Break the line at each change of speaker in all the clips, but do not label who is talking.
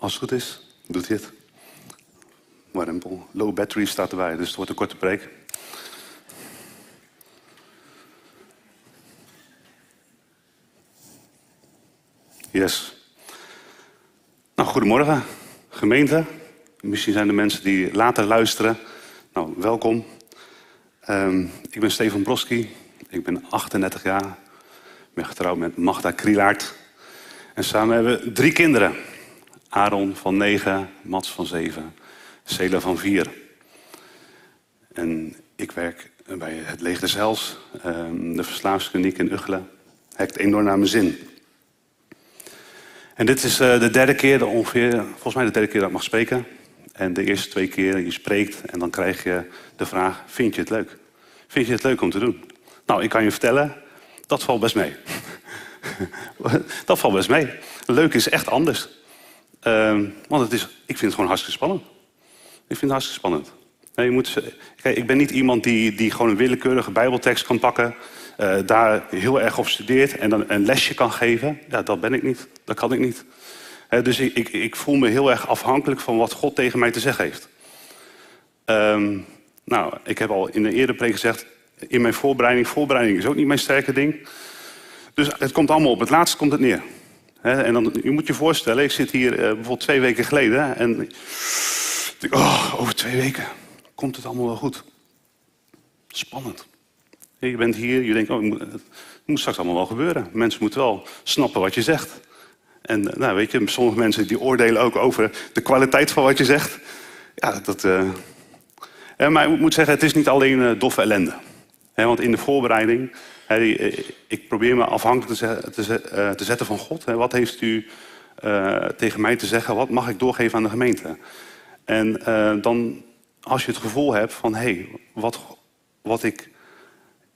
Als het goed is, doet hij het. Warempel. Low battery staat erbij, dus het wordt een korte preek. Yes. Nou, goedemorgen, gemeente. Misschien zijn er mensen die later luisteren. Nou, welkom. Ehm, ik ben Stefan Broski. Ik ben 38 jaar. Ik ben getrouwd met Magda Krielaert. En samen hebben we drie kinderen. Aaron van 9, Mats van 7, Cela van 4. En ik werk bij het Leger des ehm, de verslaafskliniek in Uggelen. Hekt enorm naar mijn zin. En dit is eh, de derde keer, ongeveer, volgens mij de derde keer dat ik mag spreken. En de eerste twee keer je spreekt en dan krijg je de vraag, vind je het leuk? Vind je het leuk om te doen? Nou, ik kan je vertellen, dat valt best mee. dat valt best mee. Leuk is echt anders. Ehm, want het is, ik vind het gewoon hartstikke spannend. Ik vind het hartstikke spannend. Je moet, ik ben niet iemand die, die gewoon een willekeurige bijbeltekst kan pakken... Uh, daar heel erg op studeert en dan een lesje kan geven. Ja, dat ben ik niet. Dat kan ik niet. dus ik, ik, ik, voel me heel erg afhankelijk van wat God tegen mij te zeggen heeft. Um, nou, ik heb al in de eerdere preek gezegd... in mijn voorbereiding, voorbereiding is ook niet mijn sterke ding. Dus het komt allemaal op het laatste komt het neer. En dan, je moet je voorstellen, ik zit hier uh, bijvoorbeeld twee weken geleden... en denk, oh, over twee weken komt het allemaal wel goed. Spannend. Je bent hier, je denkt, oh, het moet straks allemaal wel gebeuren. Mensen moeten wel snappen wat je zegt. En nou, weet je, sommige mensen die oordelen ook over de kwaliteit van wat je zegt. Ja, dat... Uh... maar ik moet zeggen, het is niet alleen doffe ellende. want in de voorbereiding, ik probeer me afhankelijk te, te, te zetten van God. Wat heeft u tegen mij te zeggen? Wat mag ik doorgeven aan de gemeente? En dan, als je het gevoel hebt van, hé, hey, wat, wat ik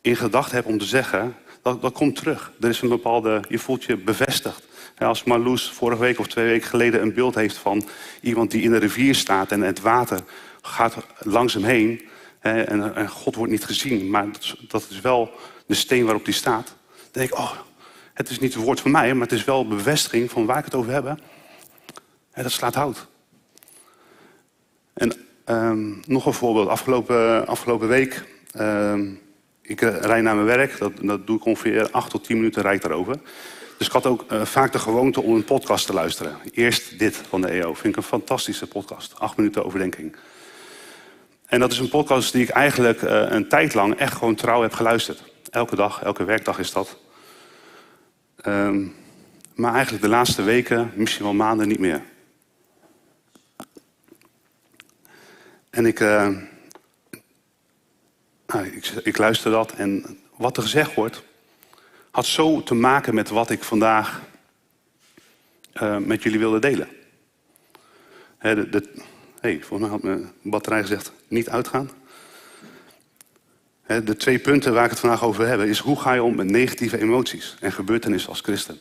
in gedachten heb om te zeggen, dat, dat komt terug. Er is een bepaalde, je voelt je bevestigd. als Marloes vorige week of twee weken geleden een beeld heeft van iemand die in een rivier staat en het water gaat langs hem heen en, en, God wordt niet gezien, maar dat, is wel de steen waarop die staat. Dan denk ik, oh, het is niet het woord van mij, maar het is wel bevestiging van waar ik het over heb. En dat slaat hout. En um, nog een voorbeeld. Afgelopen, afgelopen week um, ik uh, rijd naar mijn werk, dat, dat doe ik ongeveer acht tot tien minuten rijd daarover. Dus ik had ook uh, vaak de gewoonte om een podcast te luisteren. Eerst dit van de EO, vind ik een fantastische podcast. Acht minuten overdenking. En dat is een podcast die ik eigenlijk uh, een tijd lang echt gewoon trouw heb geluisterd. Elke dag, elke werkdag is dat. Um, maar eigenlijk de laatste weken, misschien wel maanden, niet meer. En ik, nou, ik, ik luister dat en wat er gezegd wordt, had zo te maken met wat ik vandaag uh, met jullie wilde delen. De, hey, volgens mij had mijn batterij gezegd niet uitgaan. De twee punten waar ik het vandaag over heb, is hoe ga je om met negatieve emoties en gebeurtenissen als christen?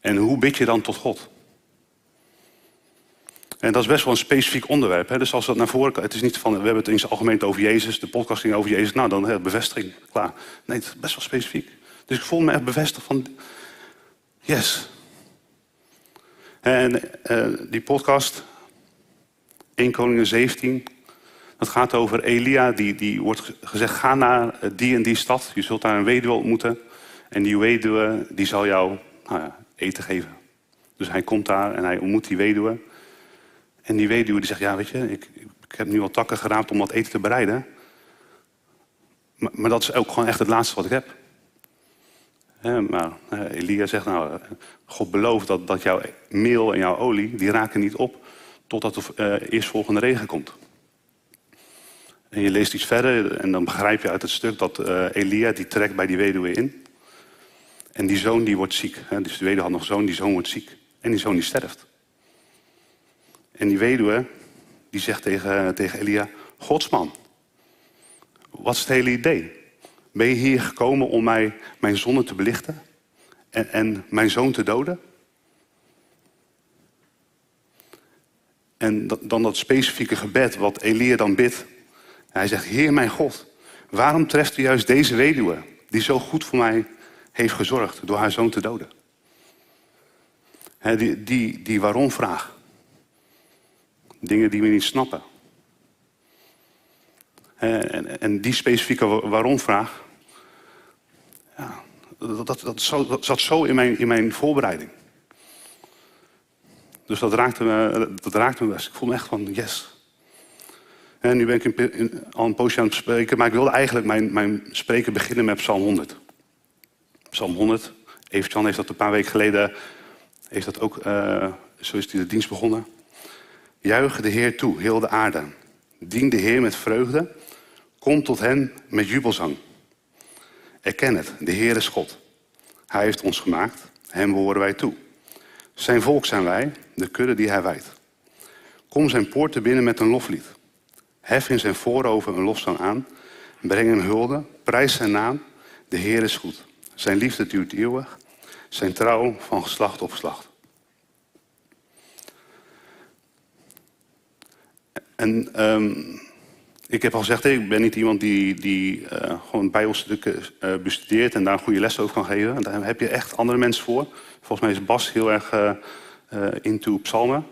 En hoe bid je dan tot God? En dat is best wel een specifiek onderwerp. Hè? Dus als dat naar voren komt, het is niet van, we hebben het in zijn algemeen over Jezus, de podcast ging over Jezus, nou dan hè, bevestiging, klaar. Nee, het is best wel specifiek. Dus ik voel me echt bevestigd van, yes. En uh, die podcast, 1 Koningen 17, dat gaat over Elia, die, die wordt gezegd, ga naar die en die stad, je zult daar een weduwe ontmoeten. En die weduwe, die zal jou nou ja, eten geven. Dus hij komt daar en hij ontmoet die weduwe. En die weduwe die zegt, ja weet je, ik, ik heb nu al takken geraapt om wat eten te bereiden. Maar, maar, dat is ook gewoon echt het laatste wat ik heb. maar Elia zegt, nou, God belooft dat, dat jouw meel en jouw olie, die raken niet op totdat er uh, eerstvolgende regen komt. En je leest iets verder en dan begrijp je uit het stuk dat uh, Elia, die trekt bij die weduwe in. En die zoon die wordt ziek. Hè, dus de weduwe had nog zoon, die zoon wordt ziek. En die zoon die sterft. En die weduwe, die zegt tegen, tegen Elia, Godsman, wat is het hele idee? Ben je hier gekomen om mij, mijn zonne te belichten en, en mijn zoon te doden? En dan dat specifieke gebed wat Elia dan bidt. Hij zegt, Heer mijn God, waarom treft u juist deze weduwe... die zo goed voor mij heeft gezorgd door haar zoon te doden? Hè, die, die, die waarom-vraag. Dingen die we niet snappen. En, en die specifieke waarom-vraag, ja, dat, dat, zat zo in mijn, in mijn voorbereiding. Dus dat raakte me, dat raakte me best. Ik voelde me echt van, yes. En nu ben ik in, al een poosje aan het spreken, maar ik wilde eigenlijk mijn, mijn spreken beginnen met Psalm 100. Psalm 100, Evert-Jan heeft dat een paar weken geleden, heeft dat ook, uh, zo is hij de dienst begonnen. Juich de Heer toe, heel de aarde. Dien de Heer met vreugde. Kom tot hen met jubelzang. Erken het, de Heer is God. Hij heeft ons gemaakt, hem behoren wij toe. Zijn volk zijn wij, de kudde die hij wijdt. Kom zijn poorten binnen met een loflied. Hef in zijn vooroven een lofzang aan. Breng hem hulde, prijs zijn naam. De Heer is goed. Zijn liefde duurt eeuwig. Zijn trouw van geslacht op geslacht. En um, ik heb al gezegd, ik ben niet iemand die, die uh, gewoon bijbelstukken uh, bestudeert en daar een goede les over kan geven. Daar heb je echt andere mensen voor. Volgens mij is Bas heel erg uh, into psalmen.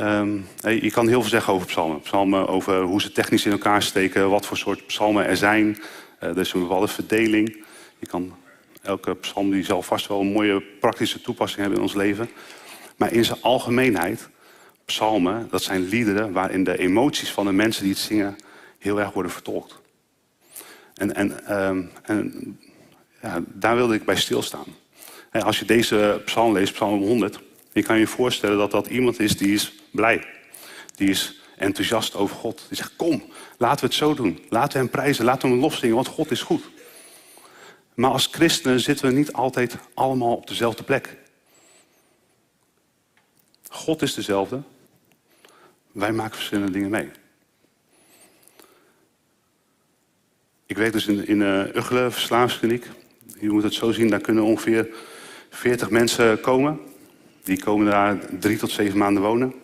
Um, je kan heel veel zeggen over psalmen. Psalmen over hoe ze technisch in elkaar steken, wat voor soort psalmen er zijn. er is een bepaalde verdeling. Je kan elke psalm die zal vast wel een mooie praktische toepassing hebben in ons leven. Maar in zijn algemeenheid psalmen, dat zijn liederen waarin de emoties van de mensen die het zingen heel erg worden vertolkt. En, en, ehm, en daar wilde ik bij stilstaan. als je deze psalm leest, psalm 100, je kan je voorstellen dat dat iemand is die is blij. Die is enthousiast over God. Die zegt, kom, laten we het zo doen. Laten we hem prijzen, laten we hem lof zingen, want God is goed. Maar als christenen zitten we niet altijd allemaal op dezelfde plek. God is dezelfde, wij maken verschillende dingen mee. Ik werk dus in, in uh, Uggelen. Je moet het zo zien, daar kunnen ongeveer 40 mensen komen. Die komen daar drie tot zeven maanden wonen.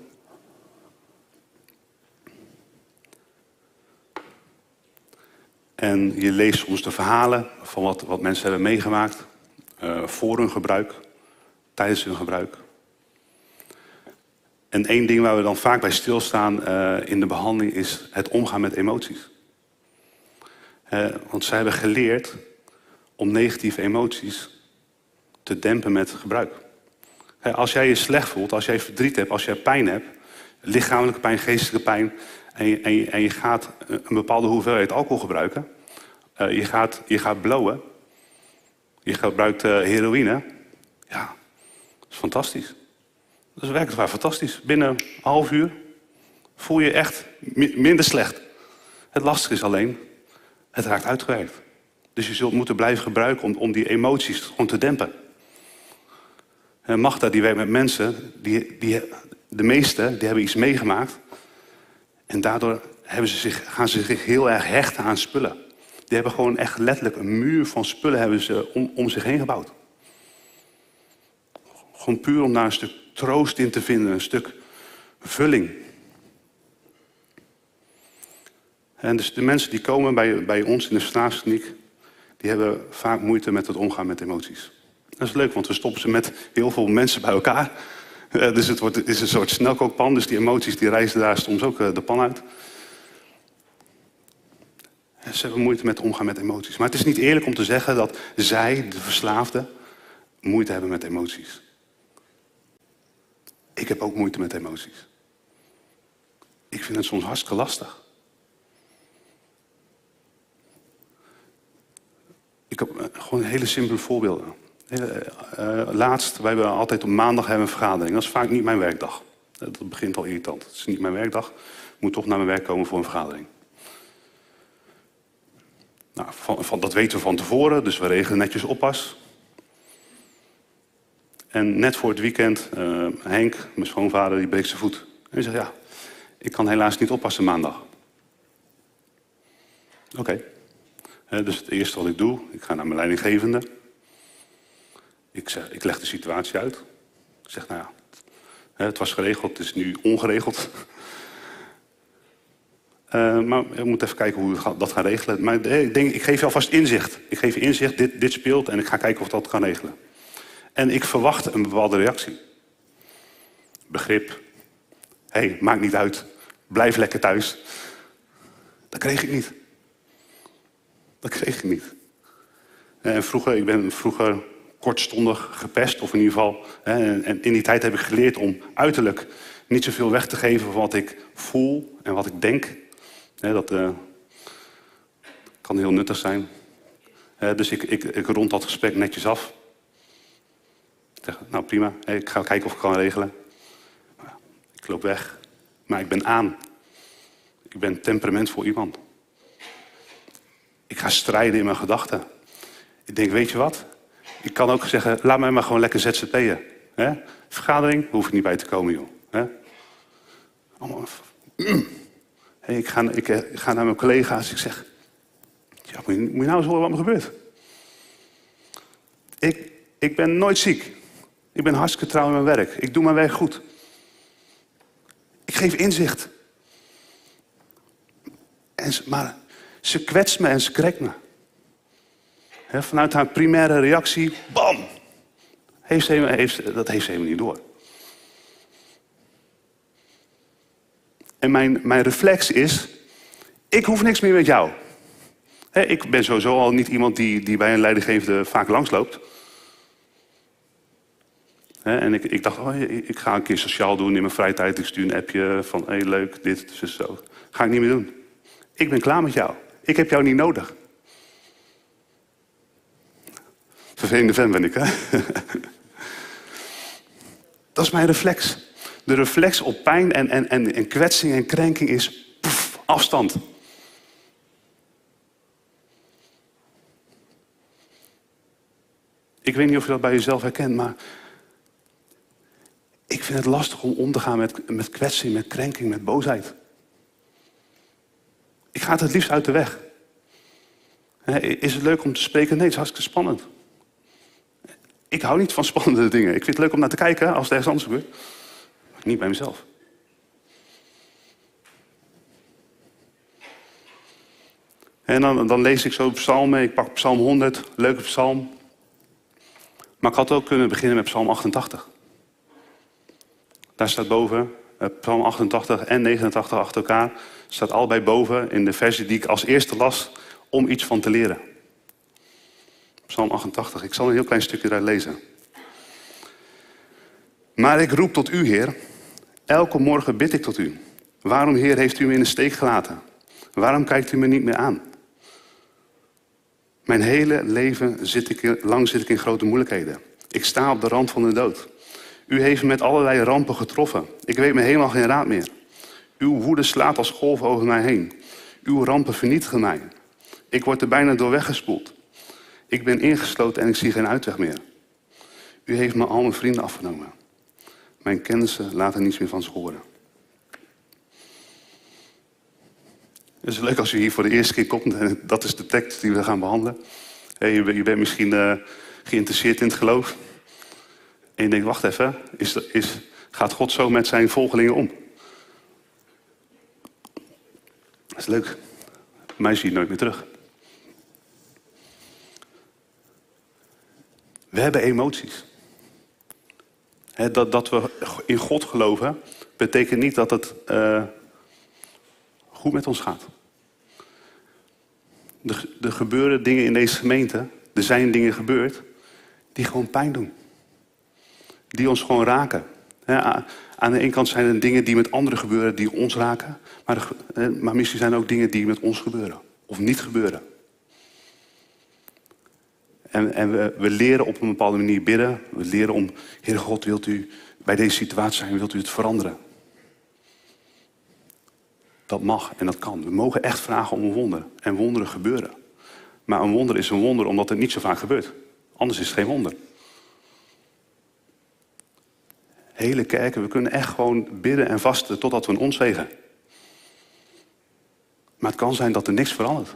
En je leest soms de verhalen van wat, wat mensen hebben meegemaakt. Uh, voor hun gebruik, tijdens hun gebruik. En één ding waar we dan vaak bij stilstaan uh, in de behandeling is het omgaan met emoties. Uh, want zij hebben geleerd om negatieve emoties te dempen met gebruik. Als jij je slecht voelt, als jij verdriet hebt, als jij pijn hebt, lichamelijke pijn, geestelijke pijn, en je, en je, gaat een bepaalde hoeveelheid alcohol gebruiken, je, gaat, je gaat blowen, je gebruikt heroïne, ja, dat is fantastisch. Dat is werkelijk fantastisch. Binnen een half uur voel je echt minder slecht. Het lastige is alleen, het raakt uitgewerkt. Dus je zult moeten blijven gebruiken om, om die emoties gewoon te dempen. En Magda die werkt met mensen, die, die, de meeste die hebben iets meegemaakt. En daardoor hebben ze zich, gaan ze zich heel erg hechten aan spullen. Die hebben gewoon echt letterlijk een muur van spullen hebben ze om, om zich heen gebouwd. Gewoon puur om daar een stuk troost in te vinden, een stuk vulling. En dus de mensen die komen bij, bij ons in de verslavingskliniek, die hebben vaak moeite met het omgaan met emoties. Dat is leuk, want we stoppen ze met heel veel mensen bij elkaar. Eh, dus het, wordt, is een soort snelkookpan, dus die emoties die reizen daar soms ook eh, de pan uit. Ze hebben moeite met omgaan met emoties. Maar het is niet eerlijk om te zeggen dat zij, de verslaafden, moeite hebben met emoties. Ik heb ook moeite met emoties. Ik vind het soms hartstikke lastig. Ik heb eh, gewoon hele simpele voorbeelden. Uh, laatst, wij hebben altijd op maandag hebben een vergadering. Dat is vaak niet mijn werkdag. Dat begint al irritant. Het is niet mijn werkdag. Ik moet toch naar mijn werk komen voor een vergadering. Nou, van, dat weten we van tevoren, dus we regelen netjes oppas. En net voor het weekend, Henk, mijn schoonvader, die breekt zijn voet. En hij zegt, ja, ik kan helaas niet oppassen maandag. Oké. dus het eerste wat ik doe, ik ga naar mijn leidinggevende. Ik, zeg, ik leg de situatie uit. Ik zeg, nou ja, het was geregeld, het is nu ongeregeld. Uh, maar we moeten even kijken hoe we dat gaan regelen. Maar ik denk, ik geef je alvast inzicht. Ik geef je inzicht, dit, dit speelt en ik ga kijken of dat kan regelen. En ik verwacht een bepaalde reactie. Begrip. Hé, hey, maakt niet uit. Blijf lekker thuis. Dat kreeg ik niet. Dat kreeg ik niet. En vroeger, ik ben vroeger kortstondig gepest, of in ieder geval. Hè, en in die tijd heb ik geleerd om uiterlijk niet zoveel weg te geven van wat ik voel en wat ik denk. Hè, dat uh, kan heel nuttig zijn. dus ik, ik, ik rond dat gesprek netjes af. Ik zeg, nou prima, ik ga kijken of ik kan regelen. Ik loop weg, maar ik ben aan. Ik ben temperament voor iemand. Ik ga strijden in mijn gedachten. Ik denk, weet je wat? Ik kan ook zeggen, laat mij maar gewoon lekker ZZP'en. Vergadering, hoef ik niet bij te komen, joh. Hè? Hey, ik, ga, eh, ik, ga, naar mijn collega's. Ik zeg, ja, moet, je, nou eens horen wat me gebeurt? Ik, ik ben nooit ziek. Ik ben hartstikke trouw in mijn werk. Ik doe mijn werk goed. Ik geef inzicht. En, maar ze kwetst me en ze krekt me. Vanuit haar primaire reactie, bam! Heeft ze, heeft, dat heeft ze helemaal niet door. En mijn, mijn reflex is, ik hoef niks meer met jou. ik ben sowieso al niet iemand die, die bij een leidinggevende vaak langsloopt. en ik, ik dacht, oh, ik ga een keer sociaal doen in mijn vrije tijd. Ik stuur een appje van, hey, leuk, dit, zo. Ga ik niet meer doen. Ik ben klaar met jou. Ik heb jou niet nodig. Vervelende fan ben ik, hè? Dat is mijn reflex. De reflex op pijn en, en, en, en kwetsing en krenking is afstand. Ik weet niet of je dat bij jezelf herkent, maar ik vind het lastig om om te gaan met, met kwetsing, met krenking, met boosheid. Ik ga het het liefst uit de weg. Is het leuk om te spreken? Nee, het is hartstikke spannend. Ik hou niet van spannende dingen. Ik vind het leuk om naar te kijken als het ergens anders gebeurt. Niet bij mezelf. En dan, dan lees ik zo psalmen. Ik pak psalm 100, leuke psalm. Maar ik had ook kunnen beginnen met psalm 88. Daar staat boven, eh, psalm 88 en 89 achter elkaar. Staat allebei boven in de versie die ik als eerste las om iets van te leren. Psalm 88. Ik zal een heel klein stukje daar lezen. Maar ik roep tot u, Heer. Elke morgen bid ik tot u. Waarom, Heer, heeft u me in de steek gelaten? Waarom kijkt u me niet meer aan? Mijn hele leven zit ik, lang zit ik in grote moeilijkheden. Ik sta op de rand van de dood. U heeft me met allerlei rampen getroffen. Ik weet me helemaal geen raad meer. Uw woede slaat als golf over mij heen. Uw rampen vernietigen mij. Ik word er bijna door weggespoeld. Ik ben ingesloten en ik zie geen uitweg meer. U heeft me al mijn vrienden afgenomen. Mijn kennissen laten niets meer van zich horen. Het is leuk als u hier voor de eerste keer komt. En dat is de tekst die we gaan behandelen. Je bent misschien uh, geïnteresseerd in het geloof. En je denkt, wacht even. Is, is, gaat God zo met zijn volgelingen om? Dat is leuk. Mij zie je nooit meer terug. We hebben emoties. dat, dat we in God geloven, betekent niet dat het uh, goed met ons gaat. Er, er gebeuren dingen in deze gemeente, er zijn dingen gebeurd, die gewoon pijn doen. Die ons gewoon raken. aan de ene kant zijn er dingen die met anderen gebeuren die ons raken. Maar, maar misschien zijn er ook dingen die met ons gebeuren. Of niet gebeuren. En, en we, we, leren op een bepaalde manier bidden. We leren om, Heer God, wilt u bij deze situatie zijn, wilt u het veranderen? Dat mag en dat kan. We mogen echt vragen om een wonder. En wonderen gebeuren. Maar een wonder is een wonder omdat het niet zo vaak gebeurt. Anders is het geen wonder. Hele kerken, we kunnen echt gewoon bidden en vasten totdat we een ons. Maar het kan zijn dat er niks verandert.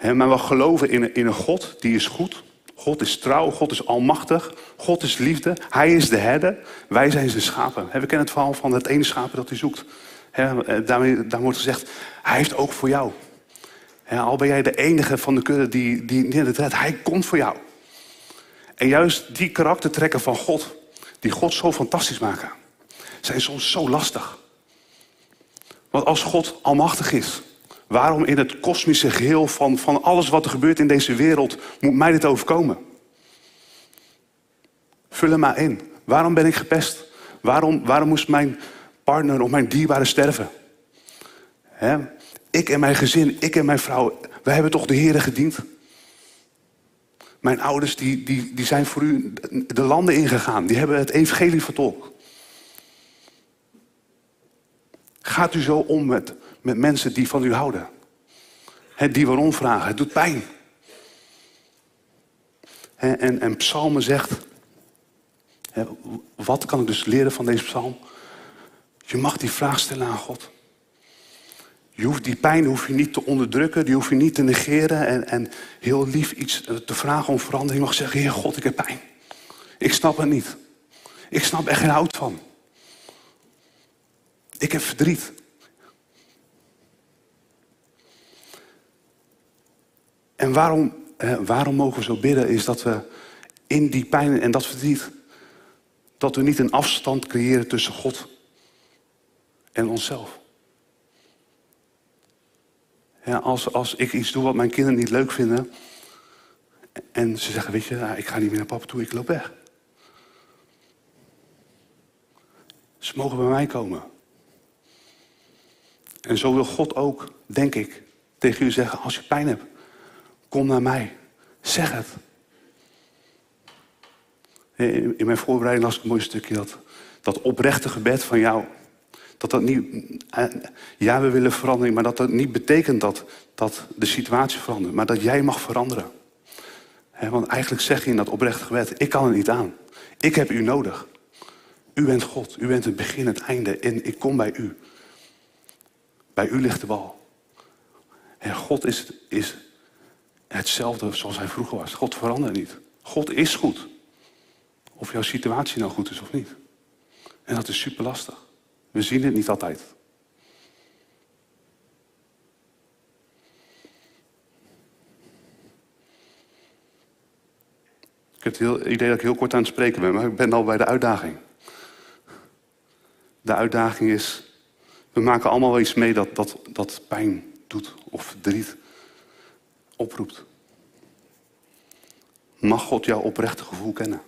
Maar we geloven in in een God die is goed. God is trouw, God is almachtig, God is liefde, Hij is de herder, wij zijn zijn schapen. we kennen het verhaal van het ene schapen dat hij zoekt. He, eh, daarmee, daar wordt gezegd, Hij heeft ook voor jou. al ben jij de enige van de kudde die, die het redt, hij komt voor jou. En juist die karaktertrekken van God, die God zo fantastisch maken, zijn soms zo lastig. Want als God almachtig is, waarom in het kosmische geheel van, van alles wat er gebeurt in deze wereld moet mij dit overkomen? Vul hem maar in. Waarom ben ik gepest? Waarom, waarom moest mijn partner of mijn dierbare sterven? Ik en mijn gezin, ik en mijn vrouw, wij hebben toch de Heer gediend? Mijn ouders die, die, die zijn voor u de landen ingegaan. Die hebben het evangelie vertolkt. Gaat u zo om met, met mensen die van u houden? Die waarom vragen. Het doet pijn. en, en Psalmen zegt, wat kan ik dus leren van deze psalm? Je mag die vraag stellen aan God. Je hoeft die pijn hoef je niet te onderdrukken, die hoef je niet te negeren en, en heel lief iets te vragen om verandering. Je mag zeggen, Heer God, ik heb pijn. Ik snap het niet. Ik snap er geen hout van. Ik heb verdriet. En waarom, waarom mogen we zo bidden, is dat we in die pijn en dat verdriet, dat we niet een afstand creëren tussen God en onszelf. Ja, als, als ik iets doe wat mijn kinderen niet leuk vinden. En ze zeggen, weet je, ik ga niet meer naar papa toe, ik loop weg. Ze mogen bij mij komen. En zo wil God ook, denk ik, tegen u zeggen, als je pijn hebt, kom naar mij. Zeg het. In mijn voorbereiding las ik een mooi stukje dat, dat oprechte gebed van jou. Dat dat niet, eh, ja, we willen verandering, maar dat dat niet betekent dat, dat de situatie verandert, maar dat jij mag veranderen. want eigenlijk zeg je in dat oprechte gebed, ik kan er niet aan. Ik heb u nodig. U bent God, u bent het begin, het einde en ik kom bij u. Bij u ligt de bal. En God is, is hetzelfde zoals hij vroeger was. God verandert niet. God is goed. Of jouw situatie nou goed is of niet. En dat is super lastig. We zien het niet altijd. Ik heb het idee dat ik heel kort aan het spreken ben, maar ik ben al bij de uitdaging. De uitdaging is, we maken allemaal wel iets mee dat, dat, dat pijn doet of verdriet oproept. Mag God jouw oprechte gevoel kennen?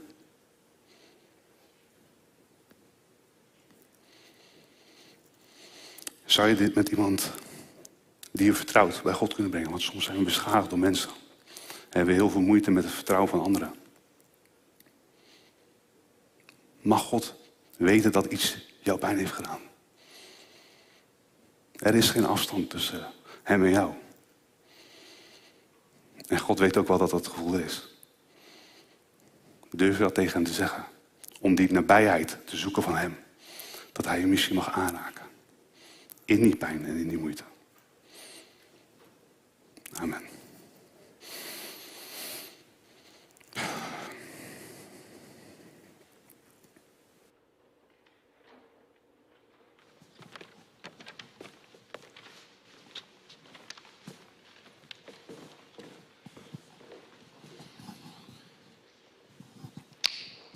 Zou je dit met iemand die je vertrouwt bij God kunnen brengen? Want soms zijn we beschadigd door mensen. En hebben heel veel moeite met het vertrouwen van anderen. Mag God weten dat iets jouw pijn heeft gedaan? Er is geen afstand tussen hem en jou. En God weet ook wel dat dat gevoel is. Durf dat tegen hem te zeggen? Om die nabijheid te zoeken van hem. Dat hij je misschien mag aanraken. In die pijn en in die moeite. Amen.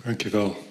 Dankjewel.